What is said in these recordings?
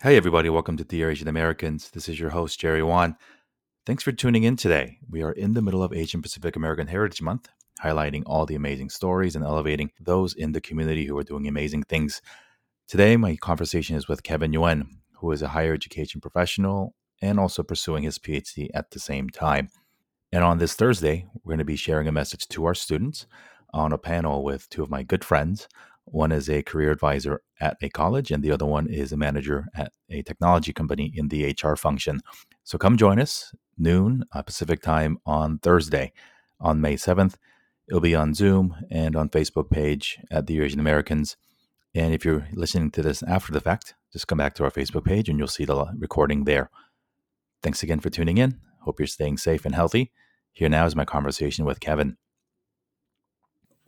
Hey, everybody, welcome to Dear Asian Americans. This is your host, Jerry Won. Thanks for tuning in today. We are in the middle of Asian Pacific American Heritage Month, highlighting all the amazing stories and elevating those in the community who are doing amazing things. Today, my conversation is with Kevin Nguyen, who is a higher education professional and also pursuing his PhD at the same time. And on this Thursday, we're going to be sharing a message to our students on a panel with two of my good friends one is a career advisor at a college, and the other one is a manager at a technology company in the HR function. So come join us noon uh, Pacific time on Thursday, on May seventh. It'll be on Zoom and on Facebook page at the Asian Americans. And if you're listening to this after the fact, just come back to our Facebook page and you'll see the recording there. Thanks again for tuning in. Hope you're staying safe and healthy. Here now is my conversation with Kevin.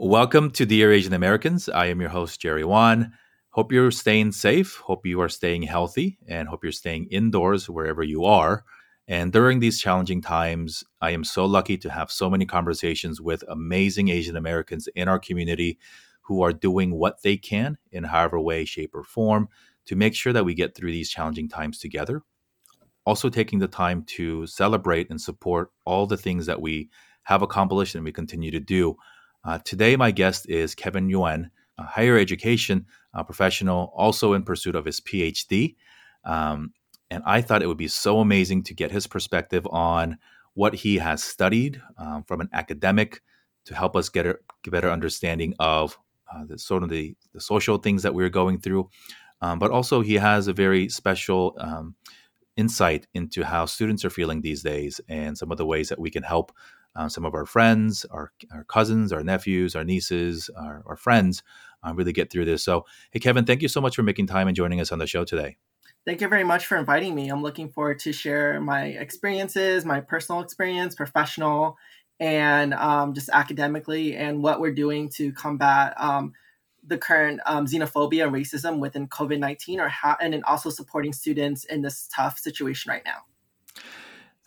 Welcome to Dear Asian Americans. I am your host, Jerry Won. Hope you're staying safe. Hope you are staying healthy and hope you're staying indoors wherever you are. And during these challenging times, I am so lucky to have so many conversations with amazing Asian Americans in our community who are doing what they can in however way, shape, or form to make sure that we get through these challenging times together. Also, taking the time to celebrate and support all the things that we have accomplished and we continue to do uh, today, my guest is Kevin Nguyen, a higher education uh, professional, also in pursuit of his PhD. Um, and I thought it would be so amazing to get his perspective on what he has studied um, from an academic to help us get a, get better understanding of uh, the sort of the, the social things that we're going through. Um, but also, he has a very special um, insight into how students are feeling these days and some of the ways that we can help uh, some of our friends, our, our cousins, our nephews, our nieces, our, our friends uh, really get through this. So, hey, Kevin, thank you so much for making time and joining us on the show today. Thank you very much for inviting me. I'm looking forward to share my experiences, my personal experience, professional, and um, just academically, and what we're doing to combat um, the current um, xenophobia and racism within COVID 19, or and also supporting students in this tough situation right now.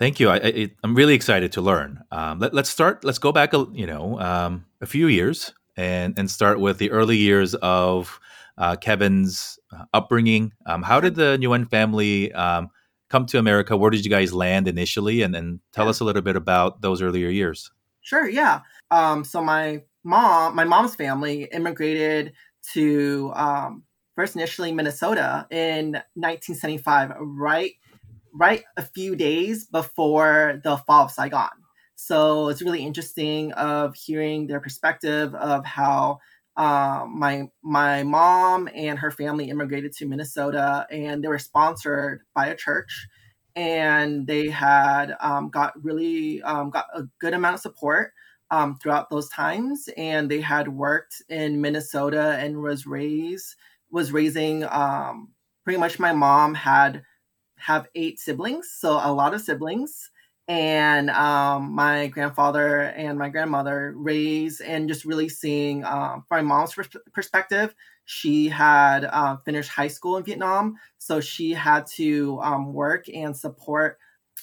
Thank you. I, am really excited to learn. Um, let, us start. Let's go back, a, you know, um, a few years and and start with the early years of uh, Kevin's uh, upbringing. Um, how did the Nguyen family um, come to America? Where did you guys land initially? And then tell us a little bit about those earlier years. Sure. Yeah. Um, so my mom, my mom's family, immigrated to um, first initially Minnesota in 1975, right right a few days before the fall of Saigon. So it's really interesting of hearing their perspective of how uh, my my mom and her family immigrated to Minnesota, and they were sponsored by a church, and they had um, got really um, got a good amount of support um, throughout those times, and they had worked in Minnesota and was raised was raising um, pretty much my mom had have eight siblings, so a lot of siblings. And um, my grandfather and my grandmother raised and just really seeing um, from my mom's perspective, she had uh, finished high school in Vietnam, so she had to um, work and support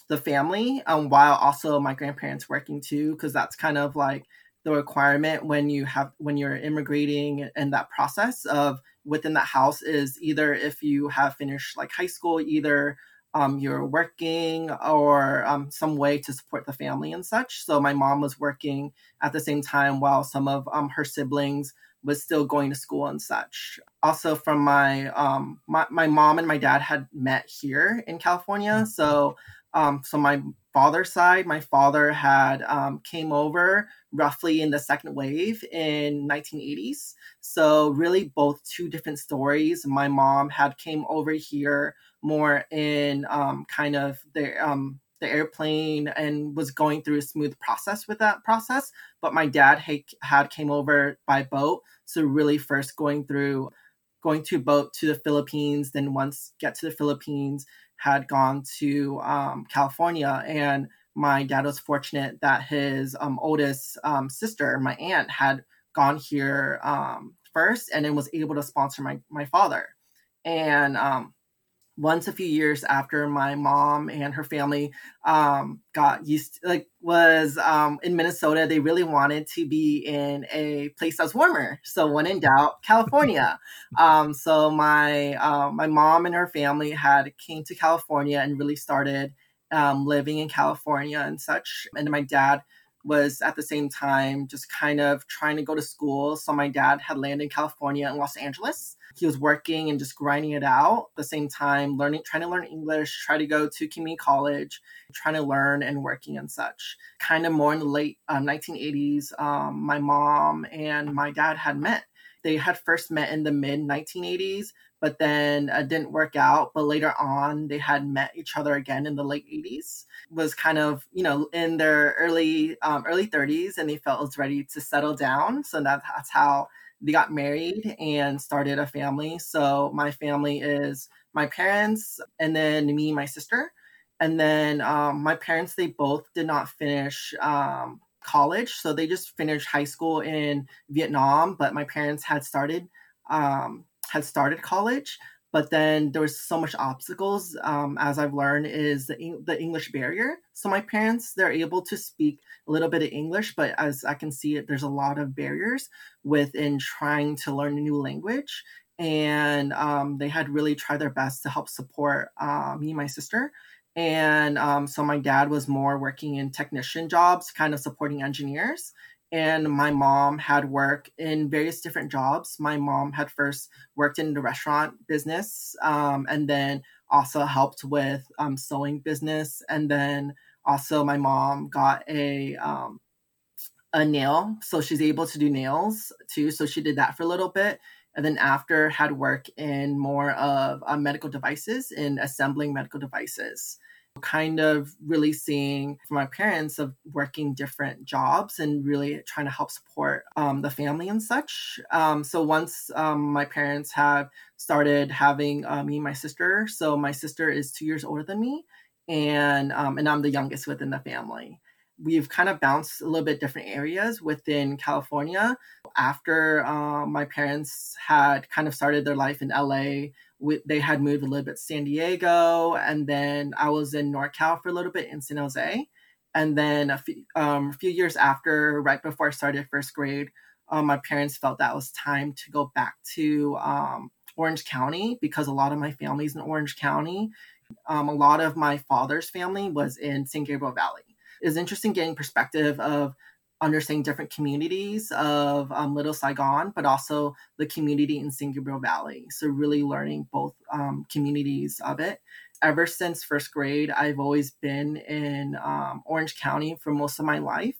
the family um, while also my grandparents working too, because that's kind of like the requirement when you have when you're immigrating and that process of within that house is either if you have finished like high school either um, you're working or um, some way to support the family and such. So my mom was working at the same time while some of um, her siblings was still going to school and such. Also, from my, um, my my mom and my dad had met here in California. Mm-hmm. So um, so my father's side, my father had um, came over roughly in the second wave in 1980s. So really, both two different stories. My mom had came over here more in um, kind of the um, the airplane and was going through a smooth process with that process. But my dad had, had came over by boat, so really first going through going to boat to the Philippines, then once get to the Philippines, had gone to um, California and my dad was fortunate that his um, oldest um, sister, my aunt, had gone here um, first and then was able to sponsor my, my father. And um, once a few years after my mom and her family um, got used to, like was um, in minnesota they really wanted to be in a place that's warmer. So when in doubt california. Um, so my uh, my mom and her family had came to california and really started um, living in california and such. And my dad was at the same time just kind of trying to go to school. So my dad had landed in california in los angeles. He was working and just grinding it out at the same time learning trying to learn english try to go to community college trying to learn and working and such. Kind of more in the late um, 1980s um, my mom and my dad had met. They had first met in the mid 1980s but then it didn't work out but later on they had met each other again in the late 80s was kind of you know in their early um, early 30s and they felt was ready to settle down so that, that's how they got married and started a family. So my family is my parents and then me, my sister. And then um, my parents, they both did not finish um, college. So they just finished high school in Vietnam, but my parents had started um, had started college but then there was so much obstacles um, as i've learned is the, the english barrier. So my parents they're able to speak a little bit of english but as i can see it there's a lot of barriers within trying to learn a new language. And um, they had really tried their best to help support uh, me and my sister. And um, so my dad was more working in technician jobs kind of supporting engineers and my mom had worked in various different jobs. My mom had first worked in the restaurant business, um, and then also helped with um, sewing business, and then also my mom got a um, a nail, so she's able to do nails too. So she did that for a little bit, and then after had work in more of uh, medical devices in assembling medical devices kind of really seeing from my parents of working different jobs and really trying to help support um, the family and such. Um, so once um, my parents have started having uh, me and my sister, so my sister is two years older than me, and um, and I'm the youngest within the family. We've kind of bounced a little bit different areas within California. After uh, my parents had kind of started their life in LA, we, they had moved a little bit to San Diego, and then I was in NorCal for a little bit in San Jose, and then a few, um, a few years after, right before I started first grade, um, my parents felt that was time to go back to um, Orange County because a lot of my family's in Orange County. Um, a lot of my father's family was in San Gabriel Valley. It's interesting getting perspective of understanding different communities of um, Little Saigon, but also the community in San Gabriel Valley. So, really learning both um, communities of it. Ever since first grade, I've always been in um, Orange County for most of my life.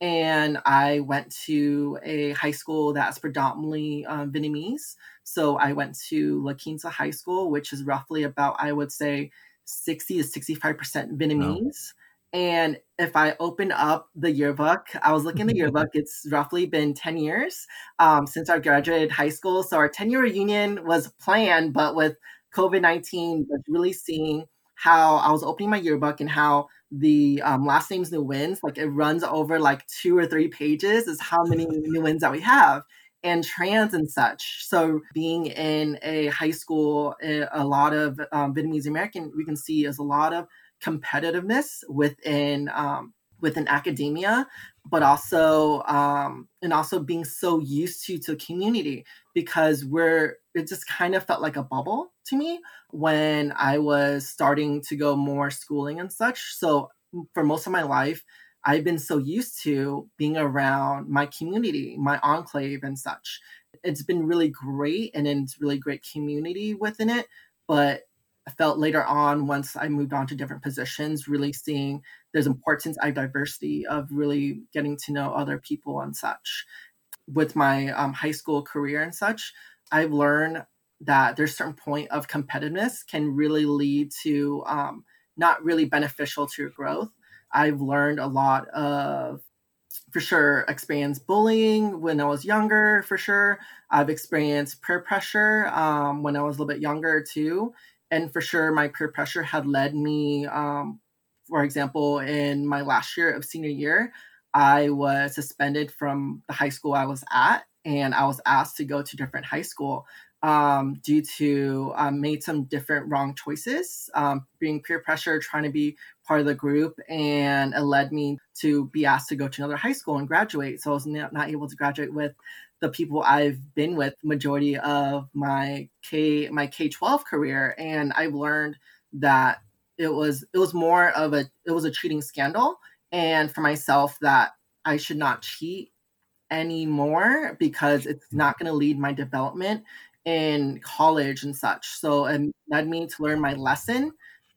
And I went to a high school that's predominantly um, Vietnamese. So, I went to La Quinta High School, which is roughly about, I would say, 60 to 65% Vietnamese. And if I open up the yearbook, I was looking at the yearbook, it's roughly been 10 years um, since I graduated high school. So our 10 year reunion was planned, but with COVID 19, was really seeing how I was opening my yearbook and how the um, last names Nguyens, like it runs over like two or three pages, is how many Nguyens that we have and Trans and such. So being in a high school, eh, a lot of um, Vietnamese American, we can see is a lot of competitiveness within um, within academia, but also um, and also being so used to to community because we're it just kind of felt like a bubble to me when I was starting to go more schooling and such. So for most of my life, I've been so used to being around my community, my enclave and such. It's been really great and it's really great community within it, but felt later on, once I moved on to different positions, really seeing there's importance of diversity of really getting to know other people and such. With my um, high school career and such, I've learned that there's certain point of competitiveness can really lead to um, not really beneficial to your growth. I've learned a lot of for sure experienced bullying when I was younger, for sure. I've experienced peer pressure um, when I was a little bit younger too and for sure my peer pressure had led me um, for example in my last year of senior year i was suspended from the high school i was at and i was asked to go to different high school um, due to um, made some different wrong choices, um, being peer pressure, trying to be part of the group, and it led me to be asked to go to another high school and graduate. So I was not, not able to graduate with the people I've been with majority of my K my K twelve career, and I've learned that it was it was more of a it was a cheating scandal, and for myself that I should not cheat anymore because it's mm-hmm. not going to lead my development in college and such. So it led me to learn my lesson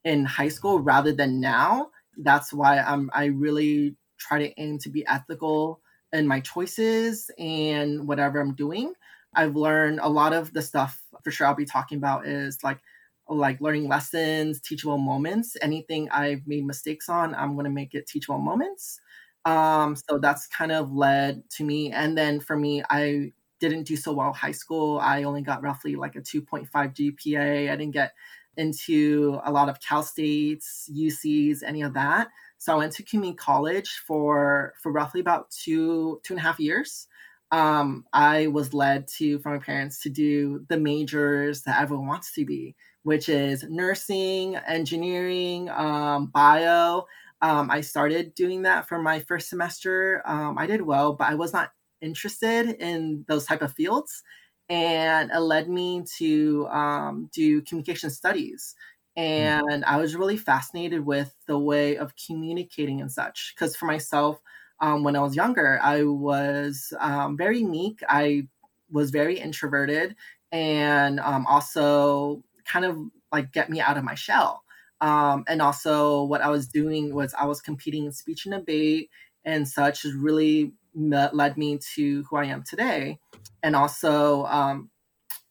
in high school rather than now. That's why I'm I really try to aim to be ethical in my choices and whatever I'm doing. I've learned a lot of the stuff for sure I'll be talking about is like like learning lessons, teachable moments. Anything I've made mistakes on, I'm to make it teachable moments. Um, so that's kind of led to me. And then for me, I didn't do so well high school. I only got roughly like a 2.5 GPA. I didn't get into a lot of Cal States, UCs, any of that. So I went to community college for for roughly about two two and a half years. Um, I was led to from my parents to do the majors that everyone wants to be, which is nursing, engineering, um, bio. Um, I started doing that for my first semester. Um, I did well, but I was not interested in those type of fields and it led me to um, do communication studies. And i was really fascinated with the way of communicating and such because for myself um, when i was younger i was um, very meek i was very introverted and um, also kind of like get me out of my shell um, and also what i was doing was i was competing in speech and debate and such really led me to who I am today. And also, um,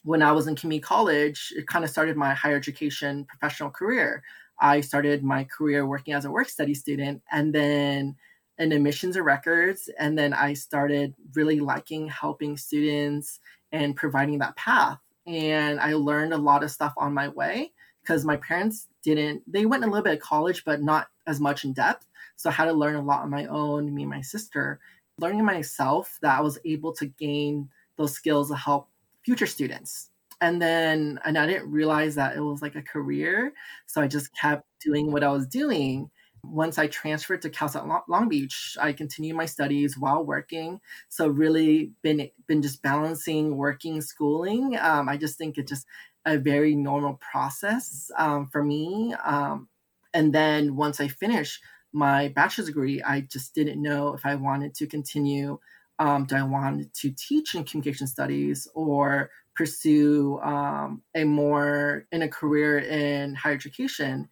when I was in community college, it kind of started my higher education professional career. I started my career working as a work study student and then in admissions and records. And then I started really liking helping students and providing that path. And I learned a lot of stuff on my way because my parents didn't, they went a little bit of college, but not as much in depth. So I had to learn a lot on my own, me and my sister learning myself that I was able to gain those skills to help future students. And then, and I didn't realize that it was like a career. So I just kept doing what I was doing. Once I transferred to Cal State Long Beach, I continued my studies while working. So really been been just balancing working, schooling. Um, I just think it's just a very normal process um, for me. Um, and then once I finish, my bachelor's degree, I just didn't know if I wanted to continue. Um, do I want to teach in communication studies or pursue um, a more in a career in higher education?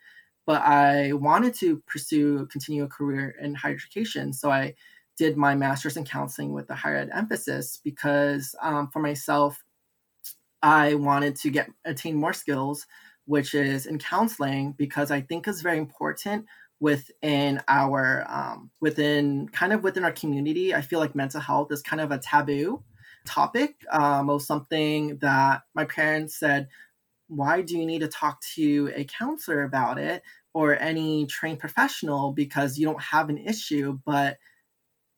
But I wanted to pursue continue a career in higher education, so I did my master's in counseling with a higher ed emphasis because um, for myself, I wanted to get attain more skills, which is in counseling, because I think is very important within our um, within kind of within our community i feel like mental health is kind of a taboo topic um, of something that my parents said why do you need to talk to a counselor about it or any trained professional because you don't have an issue? But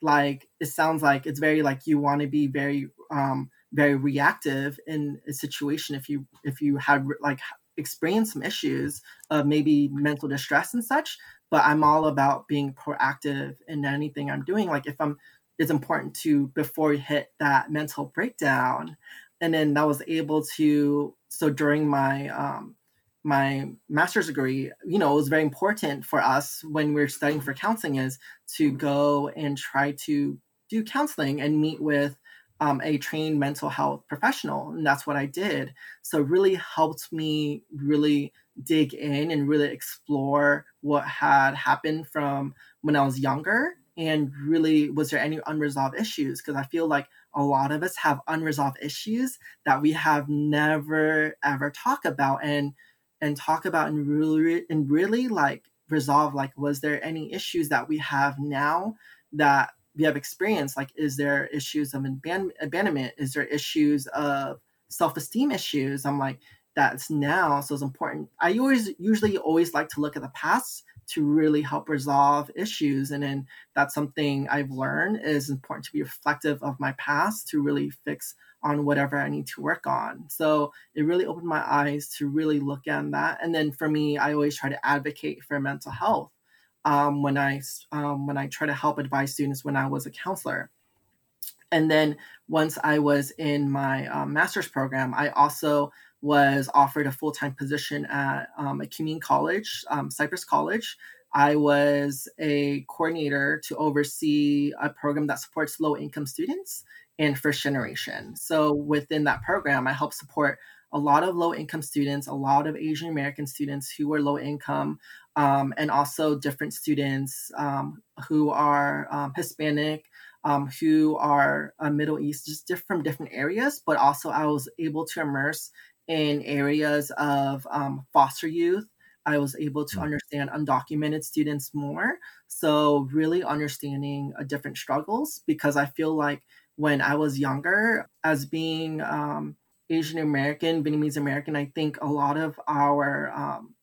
like it sounds like it's very like you want to be very um very reactive in a situation if you if you have like experienced some issues of maybe mental distress and such but I'm all about being proactive in anything I'm doing. Like if I'm, it's important to before you hit that mental breakdown, and then I was able to. So during my um, my master's degree, you know, it was very important for us when we are studying for counseling is to go and try to do counseling and meet with um, a trained mental health professional. And that's what I did. So really helped me really dig in and really explore what had happened from when I was younger and really was there any unresolved issues because I feel like a lot of us have unresolved issues that we have never ever talk about and and talk about and really and really like resolve like was there any issues that we have now that we have experienced like is there issues of aban- abandonment is there issues of self-esteem issues i'm like that's now so it's important i always usually always like to look at the past to really help resolve issues and then that's something i've learned is important to be reflective of my past to really fix on whatever I need to work on. So it really opened my eyes to really look at that. And then for me, I always try to advocate for mental health um, when I um, when I try to help advise students when I was a counselor. And then once I was in my um, master's program, I also was offered a full time position at um, a community college, um, Cypress College. I was a coordinator to oversee a program that supports low income students and first generation. So within that program, I help support a lot of low income students, a lot of Asian American students who are low income, um, and also different students um, who are um, Hispanic, um, who are uh, Middle East, just different from different areas. But also, I was able to immerse in areas of um, foster youth. I was able to mm. understand undocumented students more. So, really understanding uh, different struggles because I feel like when I was younger, as being um, Asian American, Vietnamese American, I think a lot of our um,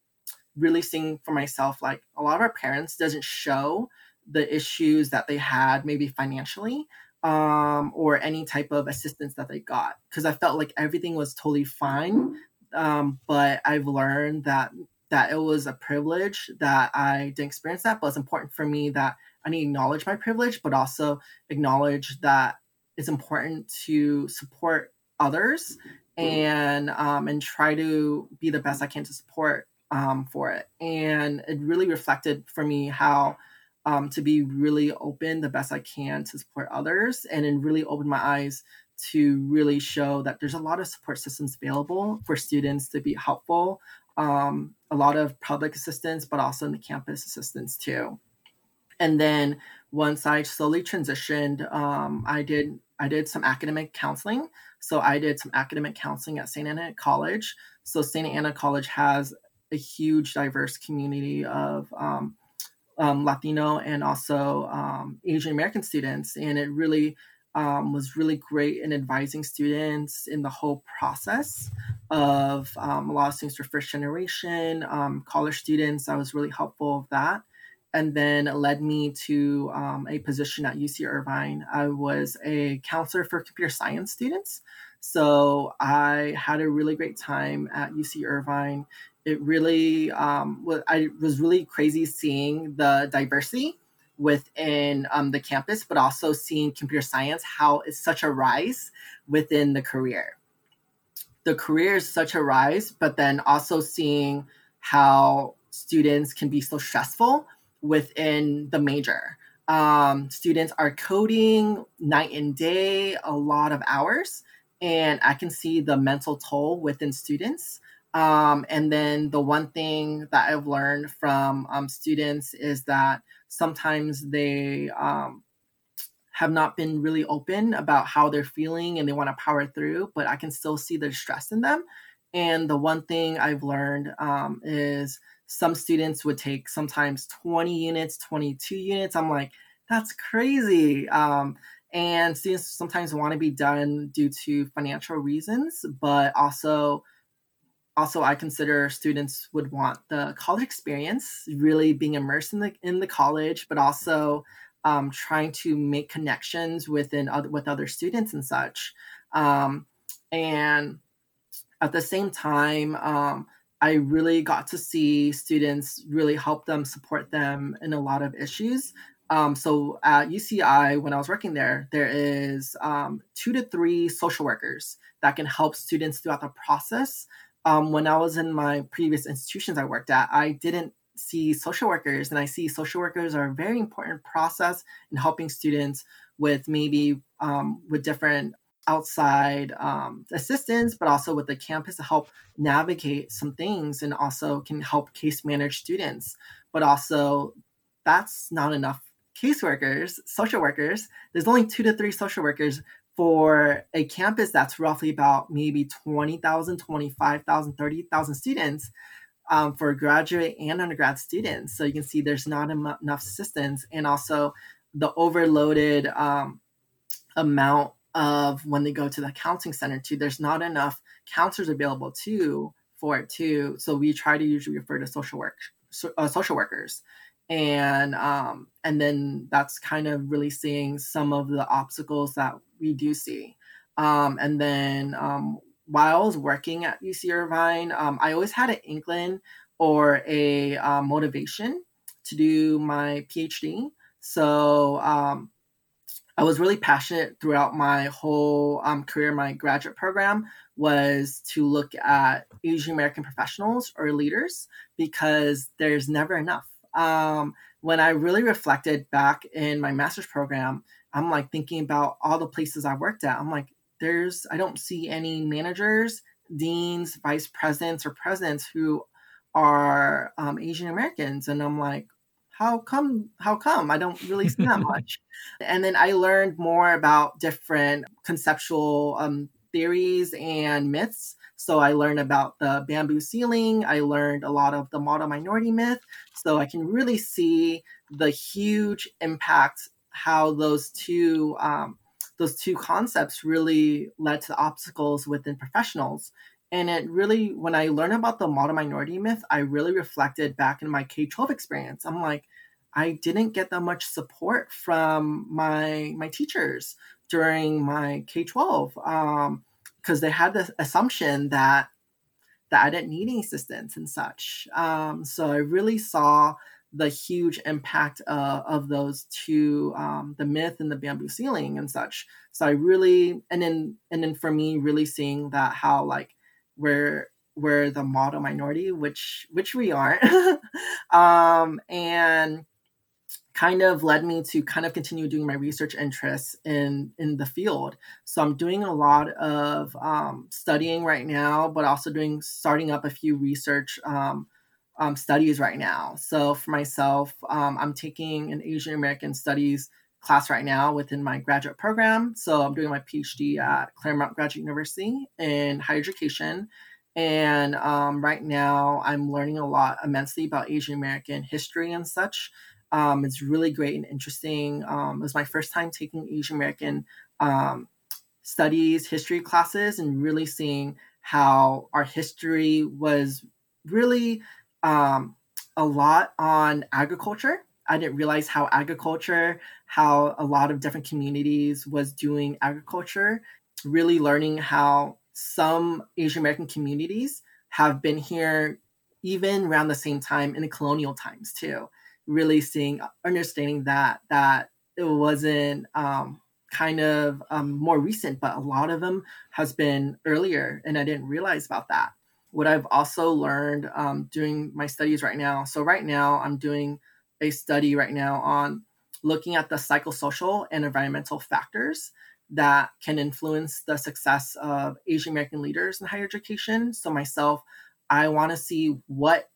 really seeing for myself, like a lot of our parents doesn't show the issues that they had, maybe financially, um, or any type of assistance that they got. Because I felt like everything was totally fine, um, but I've learned that that it was a privilege that I didn't experience that, but it's important for me that I need to acknowledge my privilege, but also acknowledge that it's important to support others and um, and try to be the best I can to support um, for it. And it really reflected for me how um, to be really open the best I can to support others, and it really opened my eyes to really show that there's a lot of support systems available for students to be helpful. Um, a lot of public assistance, but also in the campus assistance too. And then once I slowly transitioned, um, I did I did some academic counseling. So I did some academic counseling at Santa Ana College. So Santa Ana College has a huge diverse community of um, um, Latino and also um, Asian American students, and it really um, was really great in advising students in the whole process of um, a lot of students were first generation um, college students. I was really helpful of that and then led me to a position at UC Irvine. I was a counselor for computer science students. So I had a really great time at UC Irvine. It really um, was, I was really crazy seeing the diversity within um, the campus, but also seeing computer science, how it's such a rise within the career. The career is such a rise, but then also seeing how students can be so stressful within the major. Um, students are coding night and day, a lot of hours, and I can see the mental toll within students. Um, and then the one thing that I've learned from um, students is that sometimes they um, have not been really open about how they're feeling and they want to power through, but I can still see the stress in them. And the one thing I've learned um, is some students would take sometimes 20 units 22 units i'm like that's crazy um, and students sometimes want to be done due to financial reasons but also also i consider students would want the college experience really being immersed in the in the college but also um, trying to make connections within other, with other students and such um, and at the same time um, I really got to see students really help them support them in a lot of issues. Um, so at UCI, when I was working there, there is um, two to three social workers that can help students throughout the process. Um, when I was in my previous institutions I worked at, I didn't see social workers, and I see social workers are a very important process in helping students with maybe um, with different outside um, assistance, but also with the campus to help navigate some things and also can help case manage students. But also, that's not enough caseworkers, social workers. There's only two to three social workers for a campus that's roughly about maybe 20,000, 25,000, 30,000 students um, for graduate and undergrad students. So you can see there's not em- enough assistance and also the overloaded um, amount of when they go to the counseling center too there's not enough counselors available too for it too so we try to usually refer to social work so, uh, social workers and um, and then that's kind of really seeing some of the obstacles that we do see Um, and then um, while I was working at UC Irvine, um, I always had an inkling or a uh, motivation to do my PhD. So um, I was really passionate throughout my whole um, career. My graduate program was to look at Asian American professionals or leaders because there's never enough. Um, when I really reflected back in my master's program, I'm like thinking about all the places I worked at. I'm like, there's, I don't see any managers, deans, vice presidents, or presidents who are um, Asian Americans. And I'm like, how come how come i don't really see that much and then i learned more about different conceptual um, theories and myths so i learned about the bamboo ceiling i learned a lot of the model minority myth so i can really see the huge impact how those two um, those two concepts really led to obstacles within professionals and it really, when I learned about the model minority myth, I really reflected back in my K 12 experience. I'm like, I didn't get that much support from my my teachers during my K 12 because they had the assumption that that I didn't need any assistance and such. Um, so I really saw the huge impact uh, of those two, um, the myth and the bamboo ceiling and such. So I really, and then and then for me, really seeing that how like we're we're the model minority, which which we aren't, um, and kind of led me to kind of continue doing my research interests in in the field. So I'm doing a lot of um, studying right now, but also doing starting up a few research um, um, studies right now. So for myself, um, I'm taking an Asian American Studies class right now within my graduate program. So I'm doing my PhD at Claremont Graduate University in higher education. And um, right now, I'm learning a lot immensely about Asian American history and such. Um, it's really great and interesting. Um, it was my first time taking Asian American um, studies, history classes, and really seeing how our history was really um, a lot on agriculture I didn't realize how agriculture, how a lot of different communities was doing agriculture, really learning how some Asian American communities have been here even around the same time in the colonial times too. Really seeing, understanding that that it wasn't um, kind of um, more recent, but a lot of them has been earlier, and I didn't realize about that. What I've also learned um, doing my studies right now. So right now I'm doing a study right now on looking at the psychosocial and environmental factors that can influence the success of Asian American leaders in higher education. So, myself, I want to see what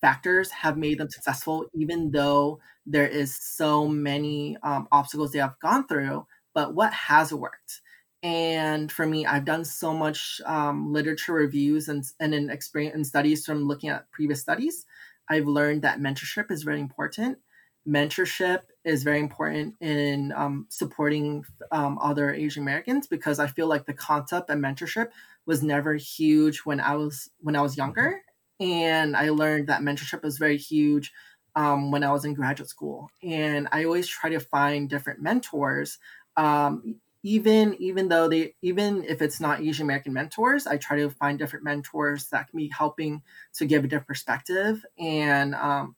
factors have made them successful, even though there is so many um, obstacles they have gone through. But what has worked? And for me, I've done so much um, literature reviews and and in experience and studies from looking at previous studies I've learned that mentorship is very important. Mentorship is very important in um, supporting um, other Asian Americans because I feel like the concept of mentorship was never huge when I was when I was younger, and I learned that mentorship is very huge um, when I was in graduate school. And I always try to find different mentors, um, even even though they even if it's not asian american mentors i try to find different mentors that can be helping to give a different perspective and um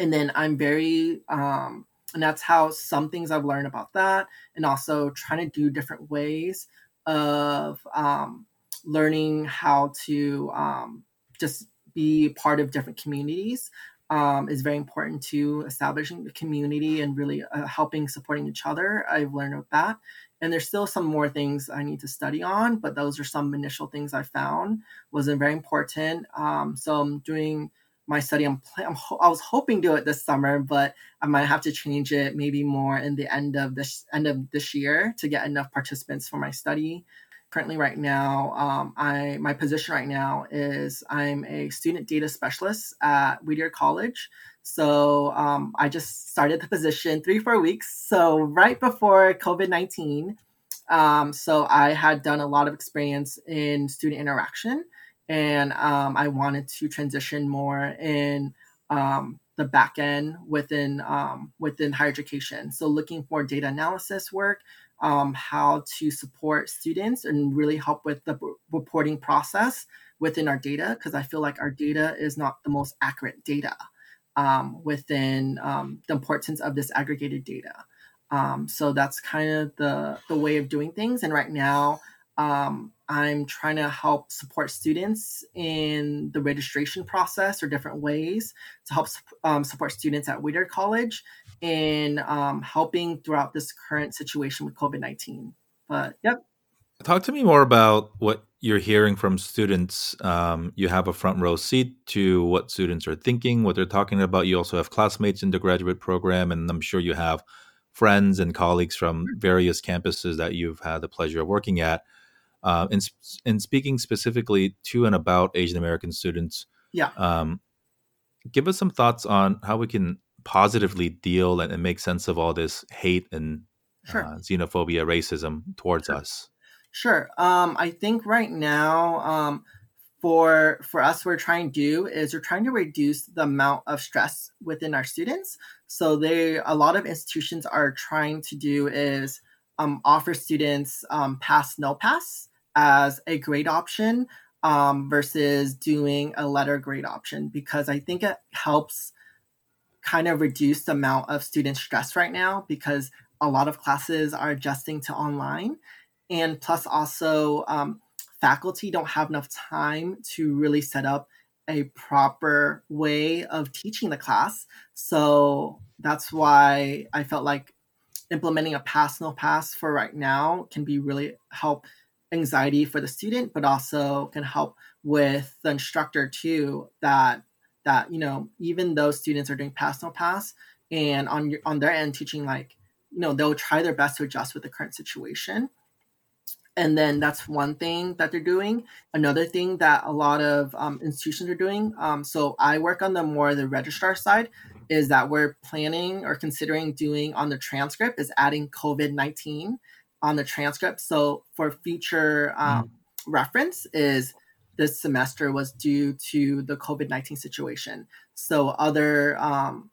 and then i'm very um and that's how some things i've learned about that and also trying to do different ways of um learning how to um just be part of different communities um, is very important to establishing the community and really uh, helping supporting each other. I've learned about that, and there's still some more things I need to study on, but those are some initial things I found was very important. Um, so I'm doing my study. I'm, I'm I was hoping to do it this summer, but I might have to change it maybe more in the end of this end of this year to get enough participants for my study. Currently, right now, um, I my position right now is I'm a student data specialist at Whittier College. So um, I just started the position three, four weeks. So right before COVID 19. Um, so I had done a lot of experience in student interaction and um, I wanted to transition more in um, the back end within um, within higher education. So looking for data analysis work, um, how to support students and really help with the reporting process within our data because I feel like our data is not the most accurate data um, within um, the importance of disaggregated data. Um, so that's kind of the the way of doing things. And right now, um, I'm trying to help support students in the registration process or different ways to help um, support students at Whittier College in um, helping throughout this current situation with COVID 19. But yep. Talk to me more about what you're hearing from students. Um, you have a front row seat to what students are thinking, what they're talking about. You also have classmates in the graduate program, and I'm sure you have friends and colleagues from various campuses that you've had the pleasure of working at. Uh, and, and speaking specifically to and about Asian American students, yeah, um, give us some thoughts on how we can positively deal and, and make sense of all this hate and sure. uh, xenophobia, racism towards sure. us. Sure. Um, I think right now, um, for for us, we're trying to do is we're trying to reduce the amount of stress within our students. So they a lot of institutions are trying to do is um, offer students um, pass no pass as a grade option um, versus doing a letter grade option because I think it helps kind of reduce the amount of student stress right now because a lot of classes are adjusting to online. And plus also um, faculty don't have enough time to really set up a proper way of teaching the class. So that's why i felt like implementing a pass no pass for right now can be really help anxiety for the student but also can help with the instructor too that that you know even though students are doing pass no pass and on your on their end teaching like you know they'll try their best to adjust with the current situation. And then that's one thing that they're doing. Another thing that a lot of um, institutions are doing um, so i work on the more the registrar side is that we're planning or considering doing on the transcript is adding covid-19 on the transcript. So for future um, mm. reference is this semester was due to the covid-19 situation so other um,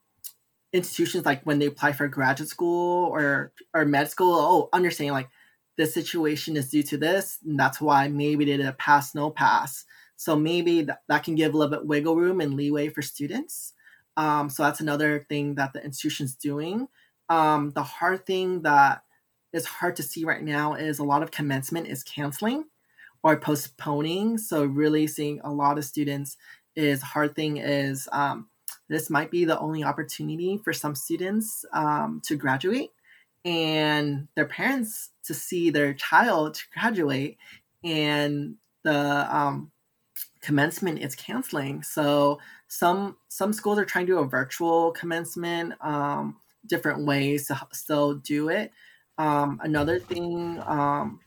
institutions like when they apply for graduate school or or med school oh understanding like this situation is due to this, and that's why maybe they did a pass no pass. So maybe that, that can give a little bit wiggle room and leeway for students. Um, so that's another thing that the institution's doing. Um, the hard thing that is hard to see right now is a lot of commencement is canceling or postponing. So really seeing a lot of students is hard thing is um, this might be the only opportunity for some students um, to graduate and their parents to see their child to graduate and the um, commencement is canceling so some some schools are trying to do a virtual commencement um, different ways to still do it um, another thing um,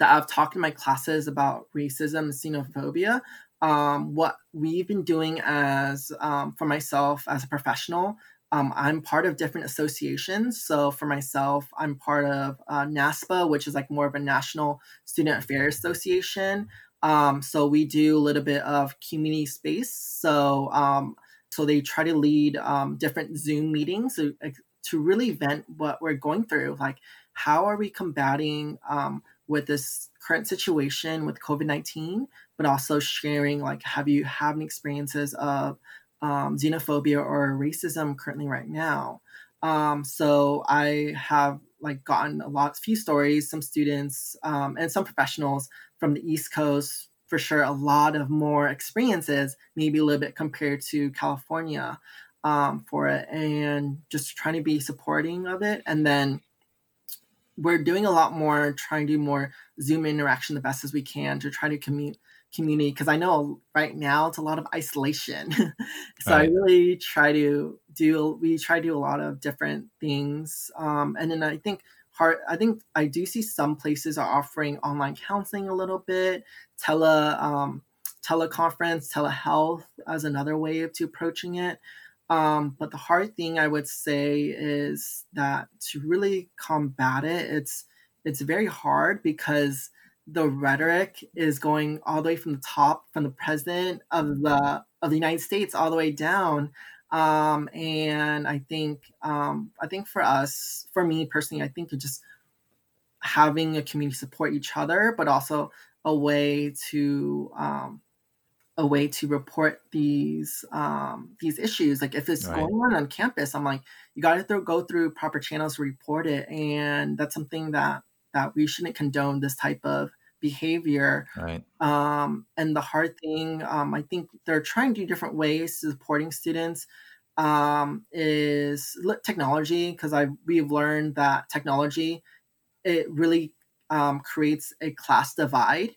that i've talked in my classes about racism and xenophobia um, what we've been doing as um, for myself as a professional um, I'm part of different associations. So for myself, I'm part of uh, NASPA, which is like more of a National Student Affairs Association. Um, so we do a little bit of community space. So um, so they try to lead um, different Zoom meetings to, to really vent what we're going through. Like, how are we combating with this current situation with COVID nineteen, but also sharing like, have you have any experiences of um, xenophobia or racism currently right now. Um, so I have like gotten a lot, few stories, some students um, and some professionals from the East Coast for sure. A lot of more experiences, maybe a little bit compared to California um, for it, and just trying to be supporting of it. And then we're doing a lot more, trying to do more Zoom interaction the best as we can to try to commute community because I know right now it's a lot of isolation. so right. I really try to do we try to do a lot of different things. Um, and then I think hard I think I do see some places are offering online counseling a little bit, tele um, teleconference, telehealth as another way of to approaching it. Um, but the hard thing I would say is that to really combat it, it's it's very hard because the rhetoric is going all the way from the top, from the president of the of the United States all the way down. Um, and I think um, I think for us, for me personally, I think just having a community support each other, but also a way to um, a way to report these um, these issues. Like if it's right. going on on campus, I'm like, you got to go through proper channels to report it, and that's something that that we shouldn't condone this type of behavior. Right. Um, and the hard thing, um, I think they're trying to do different ways to supporting students. Um, is technology because I we've learned that technology it really um, creates a class divide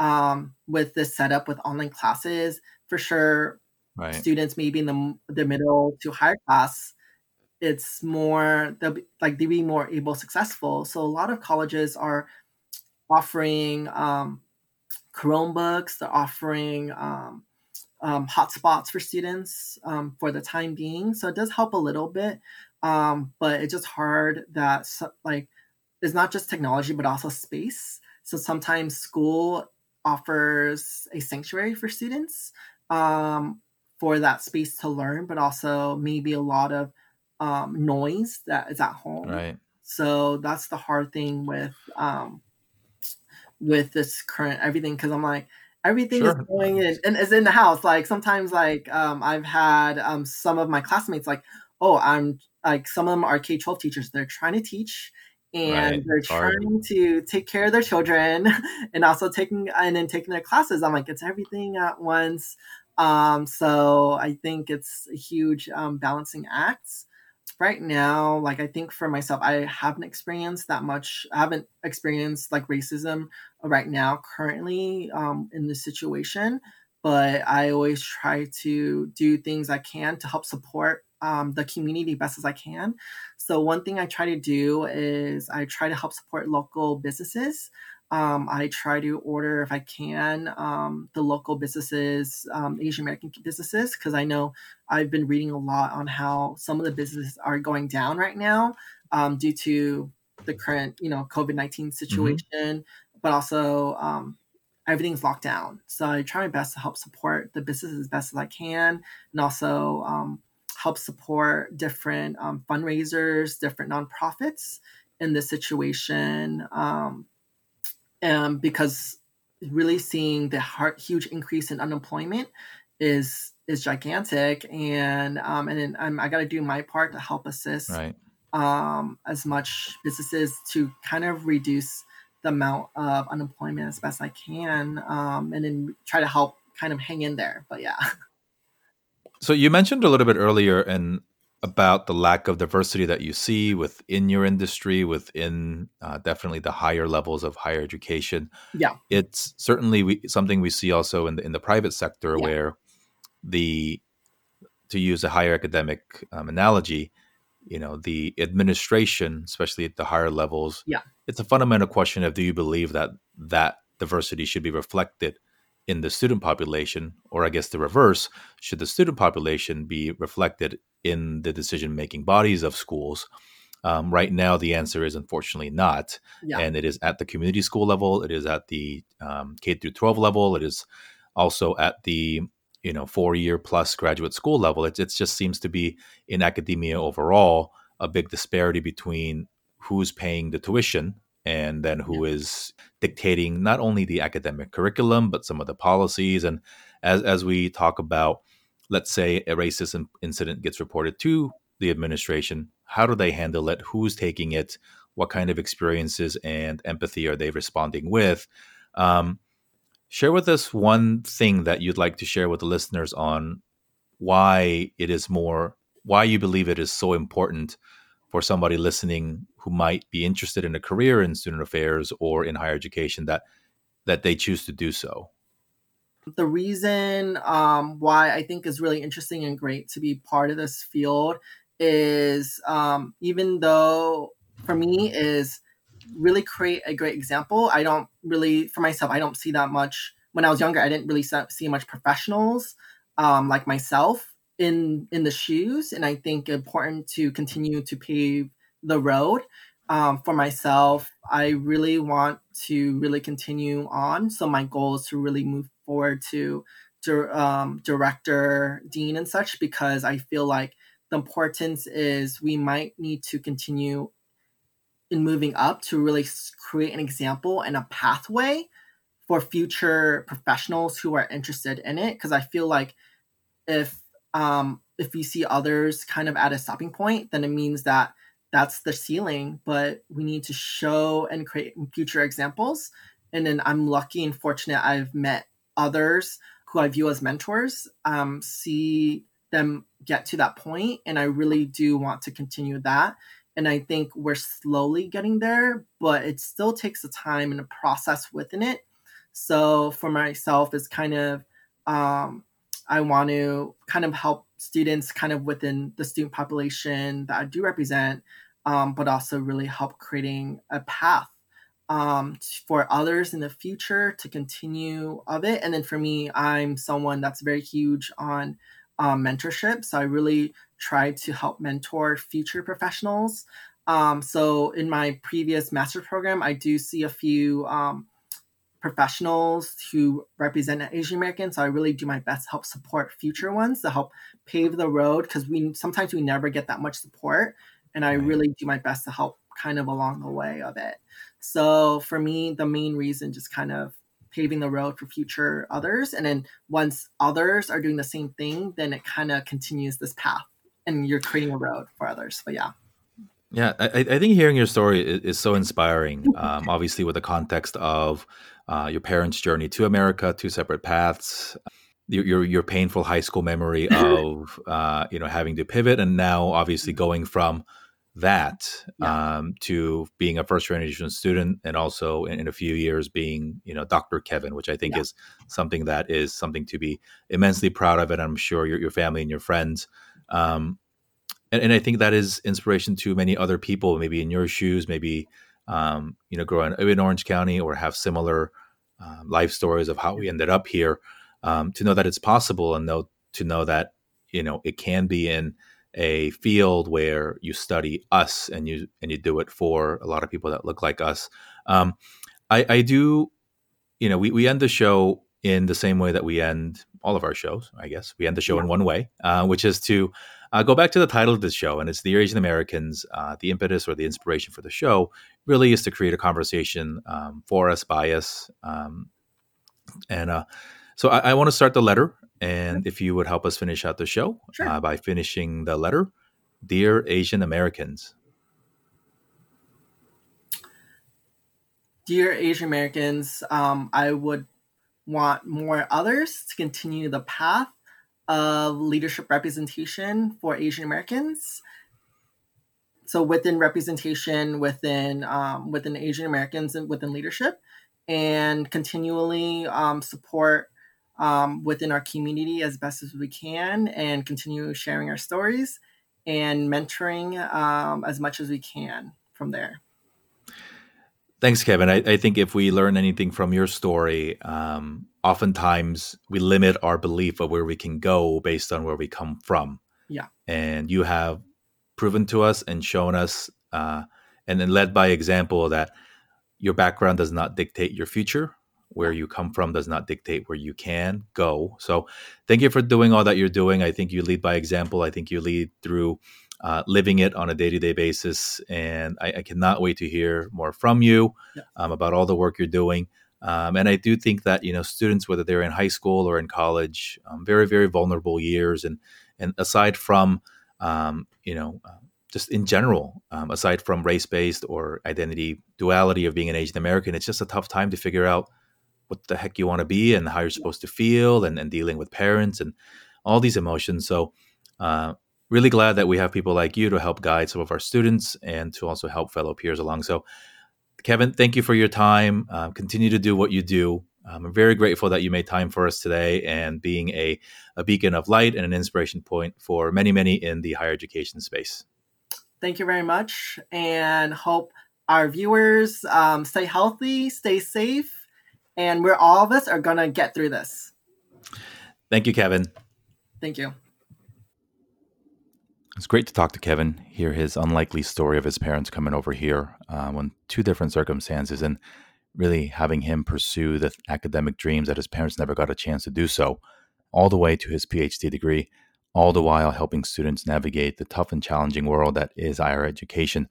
um, with this setup with online classes. For sure, right. students maybe in the the middle to higher class, it's more they'll be like they'll be more able successful. So a lot of colleges are offering um, Chromebooks. They're offering um, um, hotspots for students um, for the time being. So it does help a little bit, um, but it's just hard that like it's not just technology but also space. So sometimes school offers a sanctuary for students um, for that space to learn, but also maybe a lot of um, noise that is at home. Right. So that's the hard thing with um, with this current everything because I'm like everything sure. is going in and is in the house. Like sometimes like um, I've had um, some of my classmates like, oh, I'm like some of them are K twelve teachers. They're trying to teach and right. they're trying to take care of their children and also taking and then taking their classes. I'm like, it's everything at once. Um, so I think it's a huge um, balancing act. Right now, like I think for myself, I haven't experienced that much. I haven't experienced like racism right now, currently um, in this situation. But I always try to do things I can to help support um, the community best as I can. So one thing I try to do is I try to help support local businesses. Um, I try to order if I can um, the local businesses, um, Asian American businesses, because I know I've been reading a lot on how some of the businesses are going down right now um, due to the current, you know, COVID nineteen mm-hmm. situation, mm-hmm. but also um, everything's locked down. So I try my best to help support the business as best as I can, and also um, help support different um, fundraisers, different nonprofits in this situation. Um, and because really seeing the heart, huge increase in unemployment is is gigantic, and um, and then I'm, I got to do my part to help assist right. um, as much businesses to kind of reduce the amount of unemployment as best I can, um, and then try to help kind of hang in there. But yeah. So you mentioned a little bit earlier and about the lack of diversity that you see within your industry, within uh, definitely the higher levels of higher education. Yeah, it's certainly we, something we see also in the in the private sector yeah. where the to use a higher academic um, analogy, you know, the administration, especially at the higher levels, yeah, it's a fundamental question of do you believe that that diversity should be reflected in the student population, or I guess the reverse, should the student population be reflected in the decision making bodies of schools? Um, right now, the answer is unfortunately not. Yeah. And it is at the community school level, it is at the um, K through 12 level, it is also at the you know four year plus graduate school level. It, it just seems to be in academia overall a big disparity between who's paying the tuition and then who is dictating not only the academic curriculum but some of the policies. And as as we talk about let's say a racism incident gets reported to the administration how do they handle it? Who's taking it? What kind of experiences and empathy are they responding with? Um, share with us one thing that you'd like to share with the listeners on why it is more why you believe it is so important for somebody listening who might be interested in a career in student affairs or in higher education that that they choose to do so. The reason um, why i think is really interesting and great to be part of this field is um, even though for me is really create a great example. I don't really for myself i don't see that much. When i was younger i didn't really see much professionals um, like myself in in the shoes. And i think important to continue to pave the road. Um, for myself i really want to really continue on. So my goal is to really move forward to, um, director dean and such because i feel like the importance is we might need to continue in moving up to really create an example and a pathway for future professionals who are interested in it because i feel like if um, if we see others kind of at a stopping point then it means that that's the ceiling but we need to show and create future examples. And then i'm lucky and fortunate i've met others who i view as mentors um, see them get to that point and i really do want to continue that and i think we're slowly getting there but it still takes a time and a process within it so for myself it's kind of um, i want to kind of help students kind of within the student population that i do represent um, but also really help creating a path um, for others in the future to continue of it and then for me i'm someone that's very huge on um, mentorship. So I really try to help mentor future professionals. Um, so in my previous master program, I do see a few um, professionals who represent Asian Americans. So I really do my best to help support future ones to help pave the road because we sometimes we never get that much support, and I really do my best to help kind of along the way of it. So for me, the main reason just kind of paving the road for future others. And then once others are doing the same thing, then it kind of continues this path and you're creating a road for others. But yeah. Yeah, I, I think hearing your story is, is so inspiring. Um, obviously, with the context of uh, your parents' journey to America, two separate paths, your your, your painful high school memory of uh, you know having to pivot, and now obviously going from that yeah. um, to being a first generation student and also in, in, a few years being you know dr kevin which i think yeah. is something that is something to be immensely proud of and i'm sure your, your family and your friends um, and, and, i think that is inspiration to many other people maybe in your shoes maybe um, you know growing up in orange county or have similar uh, life stories of how we ended up here um, to know that it's possible and know to know that you know it can be in a field where you study us and you and you do it for a lot of people that look like us. Um, I, I do, you know, we, we end the show in the same way that we end all of our shows. I guess we end the show yeah. in one way, uh, which is to uh, go back to the title of this show, and it's the Asian Americans. Uh, the impetus or the inspiration for the show really is to create a conversation um, for us, by us, um, and uh, so I, I want to start the letter and if you would help us finish out the show sure. uh, by finishing the letter Dear Asian Americans. Dear Asian Americans, um, I would want more others to continue the path of leadership representation for Asian Americans. So within representation within um, within Asian Americans and within leadership, and continually um, support um, within our community as best as we can and continue sharing our stories and mentoring um, as much as we can from there. Thanks, Kevin. I, I, think if we learn anything from your story, um, oftentimes we limit our belief of where we can go based on where we come from. Yeah. And you have proven to us and shown us, uh, and then led by example that your background does not dictate your future where you come from does not dictate where you can go. So, thank you for doing all that you're doing. I think you lead by example. I think you lead through uh, living it on a day to day basis. And I, I, cannot wait to hear more from you yeah. um, about all the work you're doing. Um, and I do think that you know students, whether they're in high school or in college, um, very very vulnerable years, and and aside from um, you know uh, just in general, um, aside from race based or identity duality of being an Asian American, it's just a tough time to figure out what the heck you want to be and how you're supposed to feel and, and dealing with parents and all these emotions. So, uh, really glad that we have people like you to help guide some of our students and to also help fellow peers along. So, Kevin, thank you for your time. Uh, continue to do what you do. Um, I'm very grateful that you made time for us today and being a, a beacon of light and an inspiration point for many, many in the higher education space. Thank you very much and hope our viewers um, stay healthy, stay safe, and we're all of us are gonna get through this. Thank you, Kevin. Thank you. It's great to talk to Kevin, hear his unlikely story of his parents coming over here um, on two different circumstances, and really having him pursue the academic dreams that his parents never got a chance to do so, all the way to his PhD degree, all the while helping students navigate the tough and challenging world that is higher education.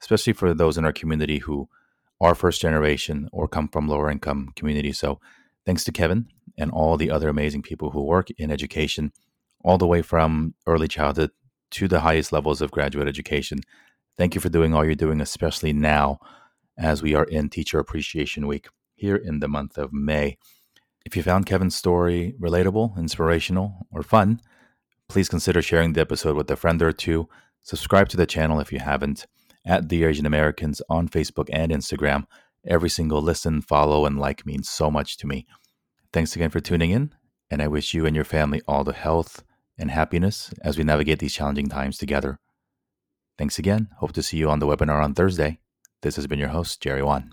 especially for those in our community who are first generation or come from lower income communities. So, thanks to Kevin and all the other amazing people who work in education, all the way from early childhood to the highest levels of graduate education. Thank you for doing all you're doing, especially now as we are in Teacher Appreciation Week here in the month of May. If you found Kevin's story relatable, inspirational, or fun, please consider sharing the episode with a friend or two. Subscribe to the channel if you haven't, at The Asian Americans on Facebook and Instagram. Every single listen, follow, and like means so much to me. Thanks again for tuning in, and I wish you and your family all the health and happiness as we navigate these challenging times together. Thanks again. Hope to see you on the webinar on Thursday. This has been your host, Jerry Won.